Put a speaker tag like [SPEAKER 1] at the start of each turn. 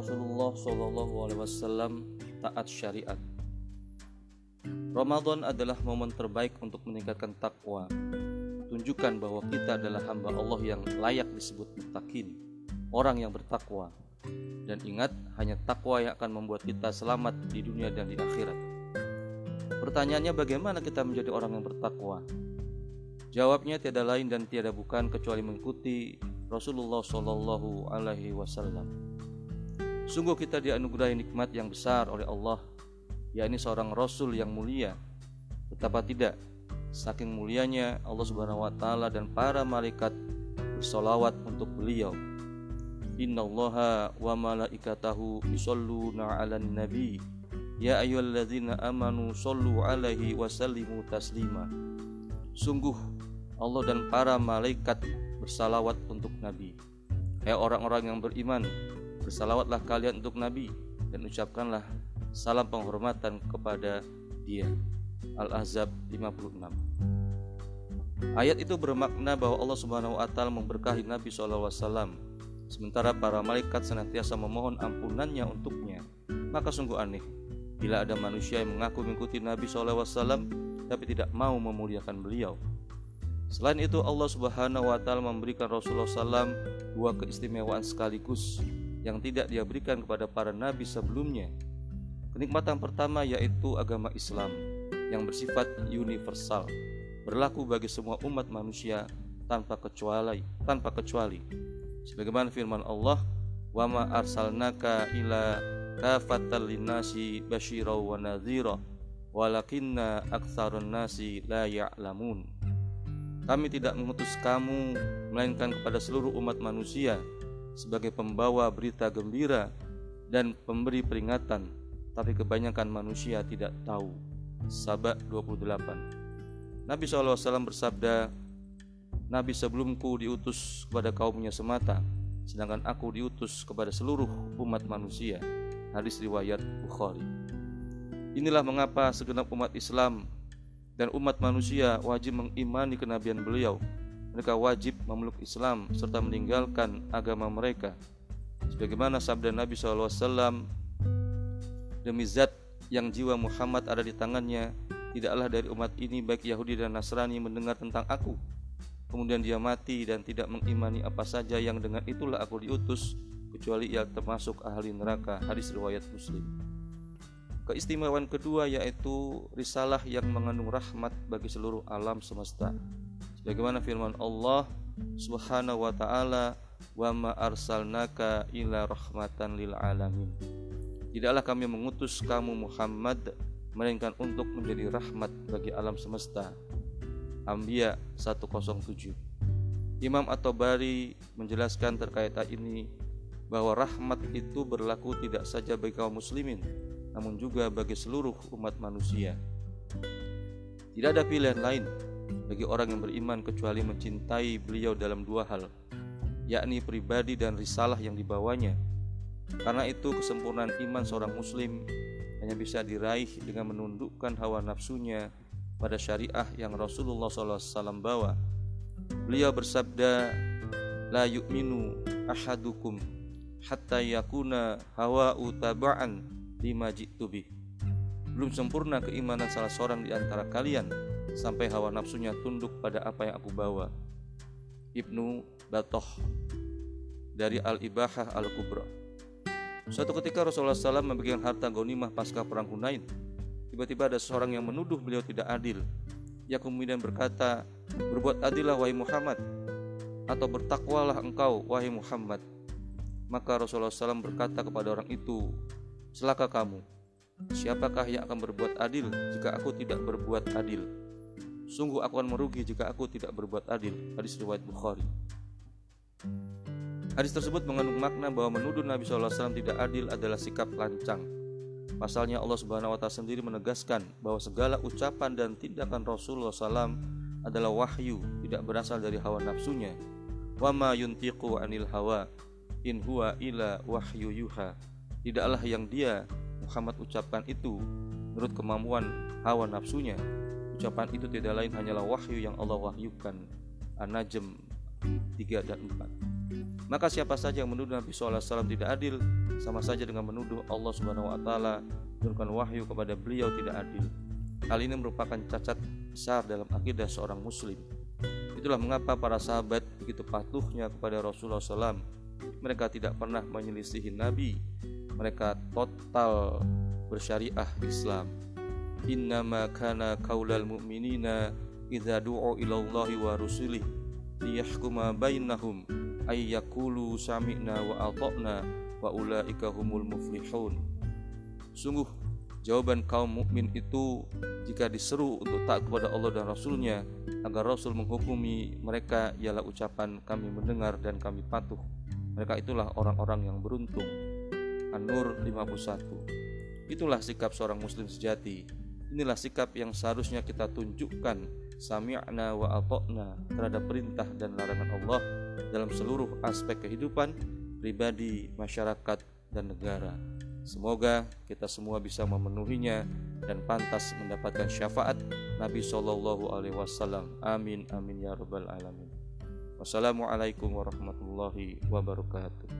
[SPEAKER 1] Rasulullah Shallallahu Alaihi Wasallam taat syariat. Ramadan adalah momen terbaik untuk meningkatkan takwa. Tunjukkan bahwa kita adalah hamba Allah yang layak disebut mutakin, orang yang bertakwa. Dan ingat, hanya takwa yang akan membuat kita selamat di dunia dan di akhirat. Pertanyaannya bagaimana kita menjadi orang yang bertakwa? Jawabnya tiada lain dan tiada bukan kecuali mengikuti Rasulullah Shallallahu Alaihi Wasallam. Sungguh kita dianugerahi nikmat yang besar oleh Allah, yakni seorang Rasul yang mulia. Betapa tidak, saking mulianya Allah Subhanahu Wa Taala dan para malaikat bersolawat untuk beliau. Inna Allah wa malaikatahu yusalluna ala nabi Ya ayyuhalladzina amanu sallu alaihi wa sallimu taslima Sungguh Allah dan para malaikat bersalawat untuk Nabi Hai orang-orang yang beriman Bersalawatlah kalian untuk Nabi Dan ucapkanlah salam penghormatan kepada dia Al-Ahzab 56 Ayat itu bermakna bahwa Allah Subhanahu wa taala memberkahi Nabi SAW sementara para malaikat senantiasa memohon ampunannya untuknya. Maka sungguh aneh bila ada manusia yang mengaku mengikuti Nabi SAW tapi tidak mau memuliakan beliau. Selain itu Allah Subhanahu wa taala memberikan Rasulullah SAW dua keistimewaan sekaligus yang tidak dia berikan kepada para nabi sebelumnya. Kenikmatan pertama yaitu agama Islam yang bersifat universal, berlaku bagi semua umat manusia tanpa kecuali, tanpa kecuali sebagaimana firman Allah wa ma arsalnaka ila kafatan linnasi basyira wa nadhira walakinna aktsarun nasi la ya'lamun kami tidak mengutus kamu melainkan kepada seluruh umat manusia sebagai pembawa berita gembira dan pemberi peringatan tapi kebanyakan manusia tidak tahu Sabak 28 Nabi SAW bersabda Nabi sebelumku diutus kepada kaumnya semata, sedangkan aku diutus kepada seluruh umat manusia. Hadis riwayat Bukhari. Inilah mengapa segenap umat Islam dan umat manusia wajib mengimani kenabian beliau. Mereka wajib memeluk Islam serta meninggalkan agama mereka. Sebagaimana sabda Nabi SAW, demi zat yang jiwa Muhammad ada di tangannya, tidaklah dari umat ini baik Yahudi dan Nasrani mendengar tentang aku. Kemudian dia mati dan tidak mengimani apa saja yang dengan itulah aku diutus kecuali ia termasuk ahli neraka. Hadis riwayat muslim. Keistimewaan kedua yaitu risalah yang mengandung rahmat bagi seluruh alam semesta sebagaimana firman Allah subhanahu wa ta'ala wa ma arsalnaka ila rahmatan lil alamin. Tidaklah kami mengutus kamu Muhammad melainkan untuk menjadi rahmat bagi alam semesta. Ambiya 107 Imam At-Tabari menjelaskan terkait ayat ini bahwa rahmat itu berlaku tidak saja bagi kaum muslimin namun juga bagi seluruh umat manusia. Tidak ada pilihan lain bagi orang yang beriman kecuali mencintai beliau dalam dua hal, yakni pribadi dan risalah yang dibawanya. Karena itu kesempurnaan iman seorang muslim hanya bisa diraih dengan menundukkan hawa nafsunya pada syariah yang Rasulullah SAW bawa. Beliau bersabda, La yu'minu ahadukum hatta yakuna hawa utaba'an lima jitubih. Belum sempurna keimanan salah seorang di antara kalian sampai hawa nafsunya tunduk pada apa yang aku bawa. Ibnu Batoh dari Al-Ibahah Al-Kubra. Suatu ketika Rasulullah SAW membagikan harta gonimah pasca perang Hunain Tiba-tiba ada seorang yang menuduh beliau tidak adil. Ia kemudian berkata, "Berbuat adillah wahai Muhammad, atau bertakwalah engkau wahai Muhammad." Maka Rasulullah SAW berkata kepada orang itu, "Celaka kamu. Siapakah yang akan berbuat adil jika aku tidak berbuat adil? Sungguh aku akan merugi jika aku tidak berbuat adil." Hadis riwayat Bukhari. Hadis tersebut mengandung makna bahwa menuduh Nabi SAW tidak adil adalah sikap lancang Pasalnya Allah Subhanahu wa taala sendiri menegaskan bahwa segala ucapan dan tindakan Rasulullah SAW adalah wahyu, tidak berasal dari hawa nafsunya. Wa ma yuntiqu anil hawa in huwa ila wahyu yuha. Tidaklah yang dia Muhammad ucapkan itu menurut kemampuan hawa nafsunya. Ucapan itu tidak lain hanyalah wahyu yang Allah wahyukan. An-Najm 3 dan 4. Maka siapa saja yang menuduh Nabi SAW tidak adil sama saja dengan menuduh Allah Subhanahu wa taala menurunkan wahyu kepada beliau tidak adil. Hal ini merupakan cacat besar dalam akidah seorang muslim. Itulah mengapa para sahabat begitu patuhnya kepada Rasulullah SAW. Mereka tidak pernah menyelisihi Nabi. Mereka total bersyariah Islam. Innama kana kaulal mu'minina idza du'u ila Allahi wa rusulih liyahkuma bainahum ay yaqulu sami'na wa ata'na wa ulaika humul muflihun. Sungguh jawaban kaum mukmin itu jika diseru untuk taat kepada Allah dan Rasulnya agar Rasul menghukumi mereka ialah ucapan kami mendengar dan kami patuh. Mereka itulah orang-orang yang beruntung. An-Nur 51. Itulah sikap seorang muslim sejati. Inilah sikap yang seharusnya kita tunjukkan sami'na wa ata'na terhadap perintah dan larangan Allah dalam seluruh aspek kehidupan pribadi, masyarakat, dan negara. Semoga kita semua bisa memenuhinya dan pantas mendapatkan syafaat Nabi Shallallahu Alaihi Wasallam. Amin amin ya rabbal alamin. Wassalamualaikum warahmatullahi wabarakatuh.